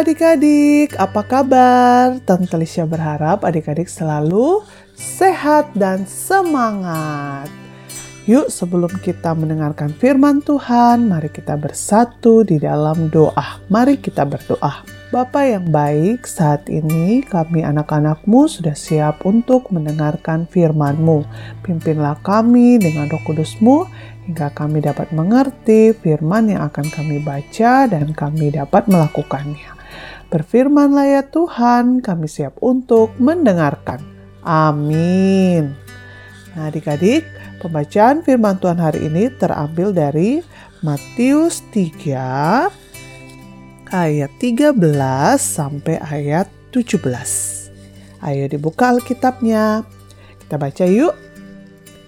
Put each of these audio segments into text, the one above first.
adik-adik, apa kabar? Tante Lisha berharap adik-adik selalu sehat dan semangat. Yuk sebelum kita mendengarkan firman Tuhan, mari kita bersatu di dalam doa. Mari kita berdoa. Bapa yang baik, saat ini kami anak-anakmu sudah siap untuk mendengarkan firman-Mu. Pimpinlah kami dengan roh kudus-Mu hingga kami dapat mengerti firman yang akan kami baca dan kami dapat melakukannya. Berfirmanlah ya Tuhan, kami siap untuk mendengarkan. Amin. Nah adik-adik, pembacaan firman Tuhan hari ini terambil dari Matius 3 ayat 13 sampai ayat 17. Ayo dibuka Alkitabnya. Kita baca yuk.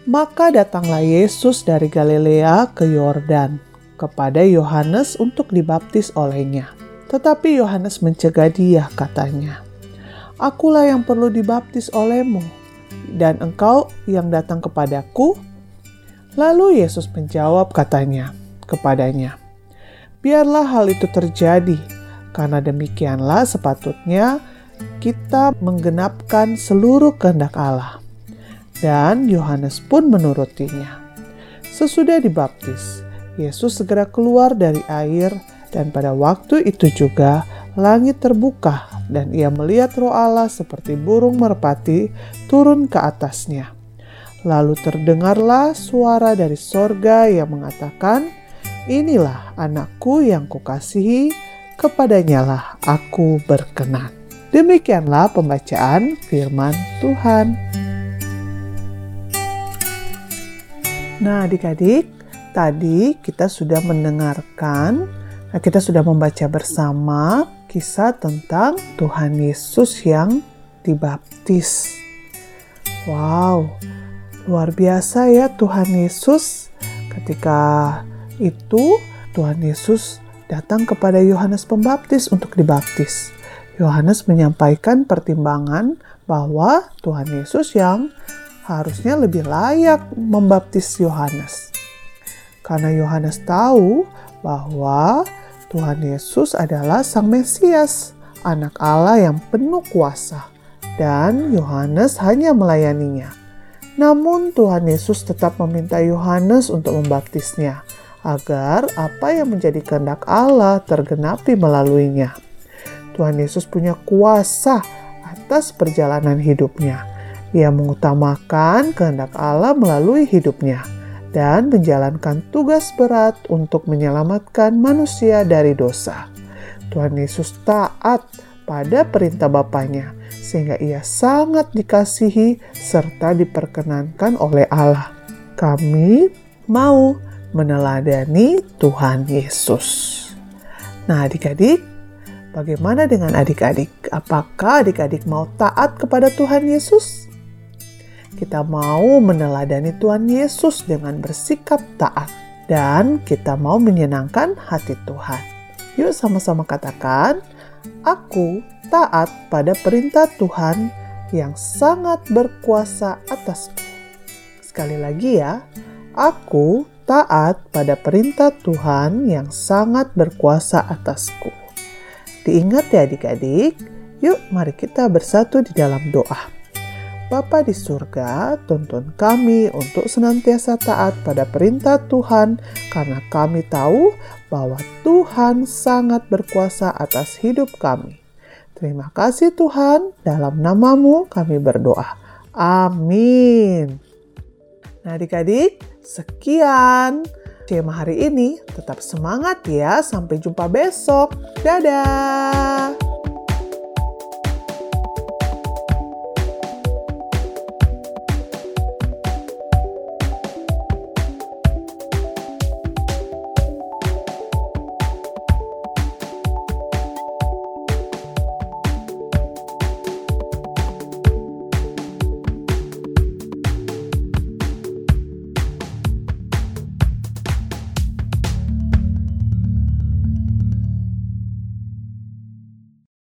Maka datanglah Yesus dari Galilea ke Yordan kepada Yohanes untuk dibaptis olehnya. Tetapi Yohanes mencegah dia, katanya, Akulah yang perlu dibaptis olehmu, dan engkau yang datang kepadaku? Lalu Yesus menjawab katanya kepadanya, Biarlah hal itu terjadi, karena demikianlah sepatutnya kita menggenapkan seluruh kehendak Allah dan Yohanes pun menurutinya. Sesudah dibaptis, Yesus segera keluar dari air dan pada waktu itu juga langit terbuka dan ia melihat roh Allah seperti burung merpati turun ke atasnya. Lalu terdengarlah suara dari sorga yang mengatakan, Inilah anakku yang kukasihi, kepadanyalah aku berkenan. Demikianlah pembacaan firman Tuhan. Nah, adik-adik, tadi kita sudah mendengarkan, nah kita sudah membaca bersama kisah tentang Tuhan Yesus yang dibaptis. Wow, luar biasa ya Tuhan Yesus. Ketika itu, Tuhan Yesus datang kepada Yohanes Pembaptis untuk dibaptis. Yohanes menyampaikan pertimbangan bahwa Tuhan Yesus yang harusnya lebih layak membaptis Yohanes. Karena Yohanes tahu bahwa Tuhan Yesus adalah Sang Mesias, anak Allah yang penuh kuasa, dan Yohanes hanya melayaninya. Namun Tuhan Yesus tetap meminta Yohanes untuk membaptisnya, agar apa yang menjadi kehendak Allah tergenapi melaluinya. Tuhan Yesus punya kuasa atas perjalanan hidupnya ia mengutamakan kehendak Allah melalui hidupnya dan menjalankan tugas berat untuk menyelamatkan manusia dari dosa. Tuhan Yesus taat pada perintah Bapaknya, sehingga ia sangat dikasihi serta diperkenankan oleh Allah. Kami mau meneladani Tuhan Yesus. Nah, adik-adik, bagaimana dengan adik-adik? Apakah adik-adik mau taat kepada Tuhan Yesus? Kita mau meneladani Tuhan Yesus dengan bersikap taat dan kita mau menyenangkan hati Tuhan. Yuk sama-sama katakan, aku taat pada perintah Tuhan yang sangat berkuasa atasku. Sekali lagi ya, aku taat pada perintah Tuhan yang sangat berkuasa atasku. Diingat ya adik-adik, yuk mari kita bersatu di dalam doa. Bapa di surga, tuntun kami untuk senantiasa taat pada perintah Tuhan karena kami tahu bahwa Tuhan sangat berkuasa atas hidup kami. Terima kasih Tuhan, dalam namamu kami berdoa. Amin. Nah adik-adik, sekian tema hari ini. Tetap semangat ya, sampai jumpa besok. Dadah!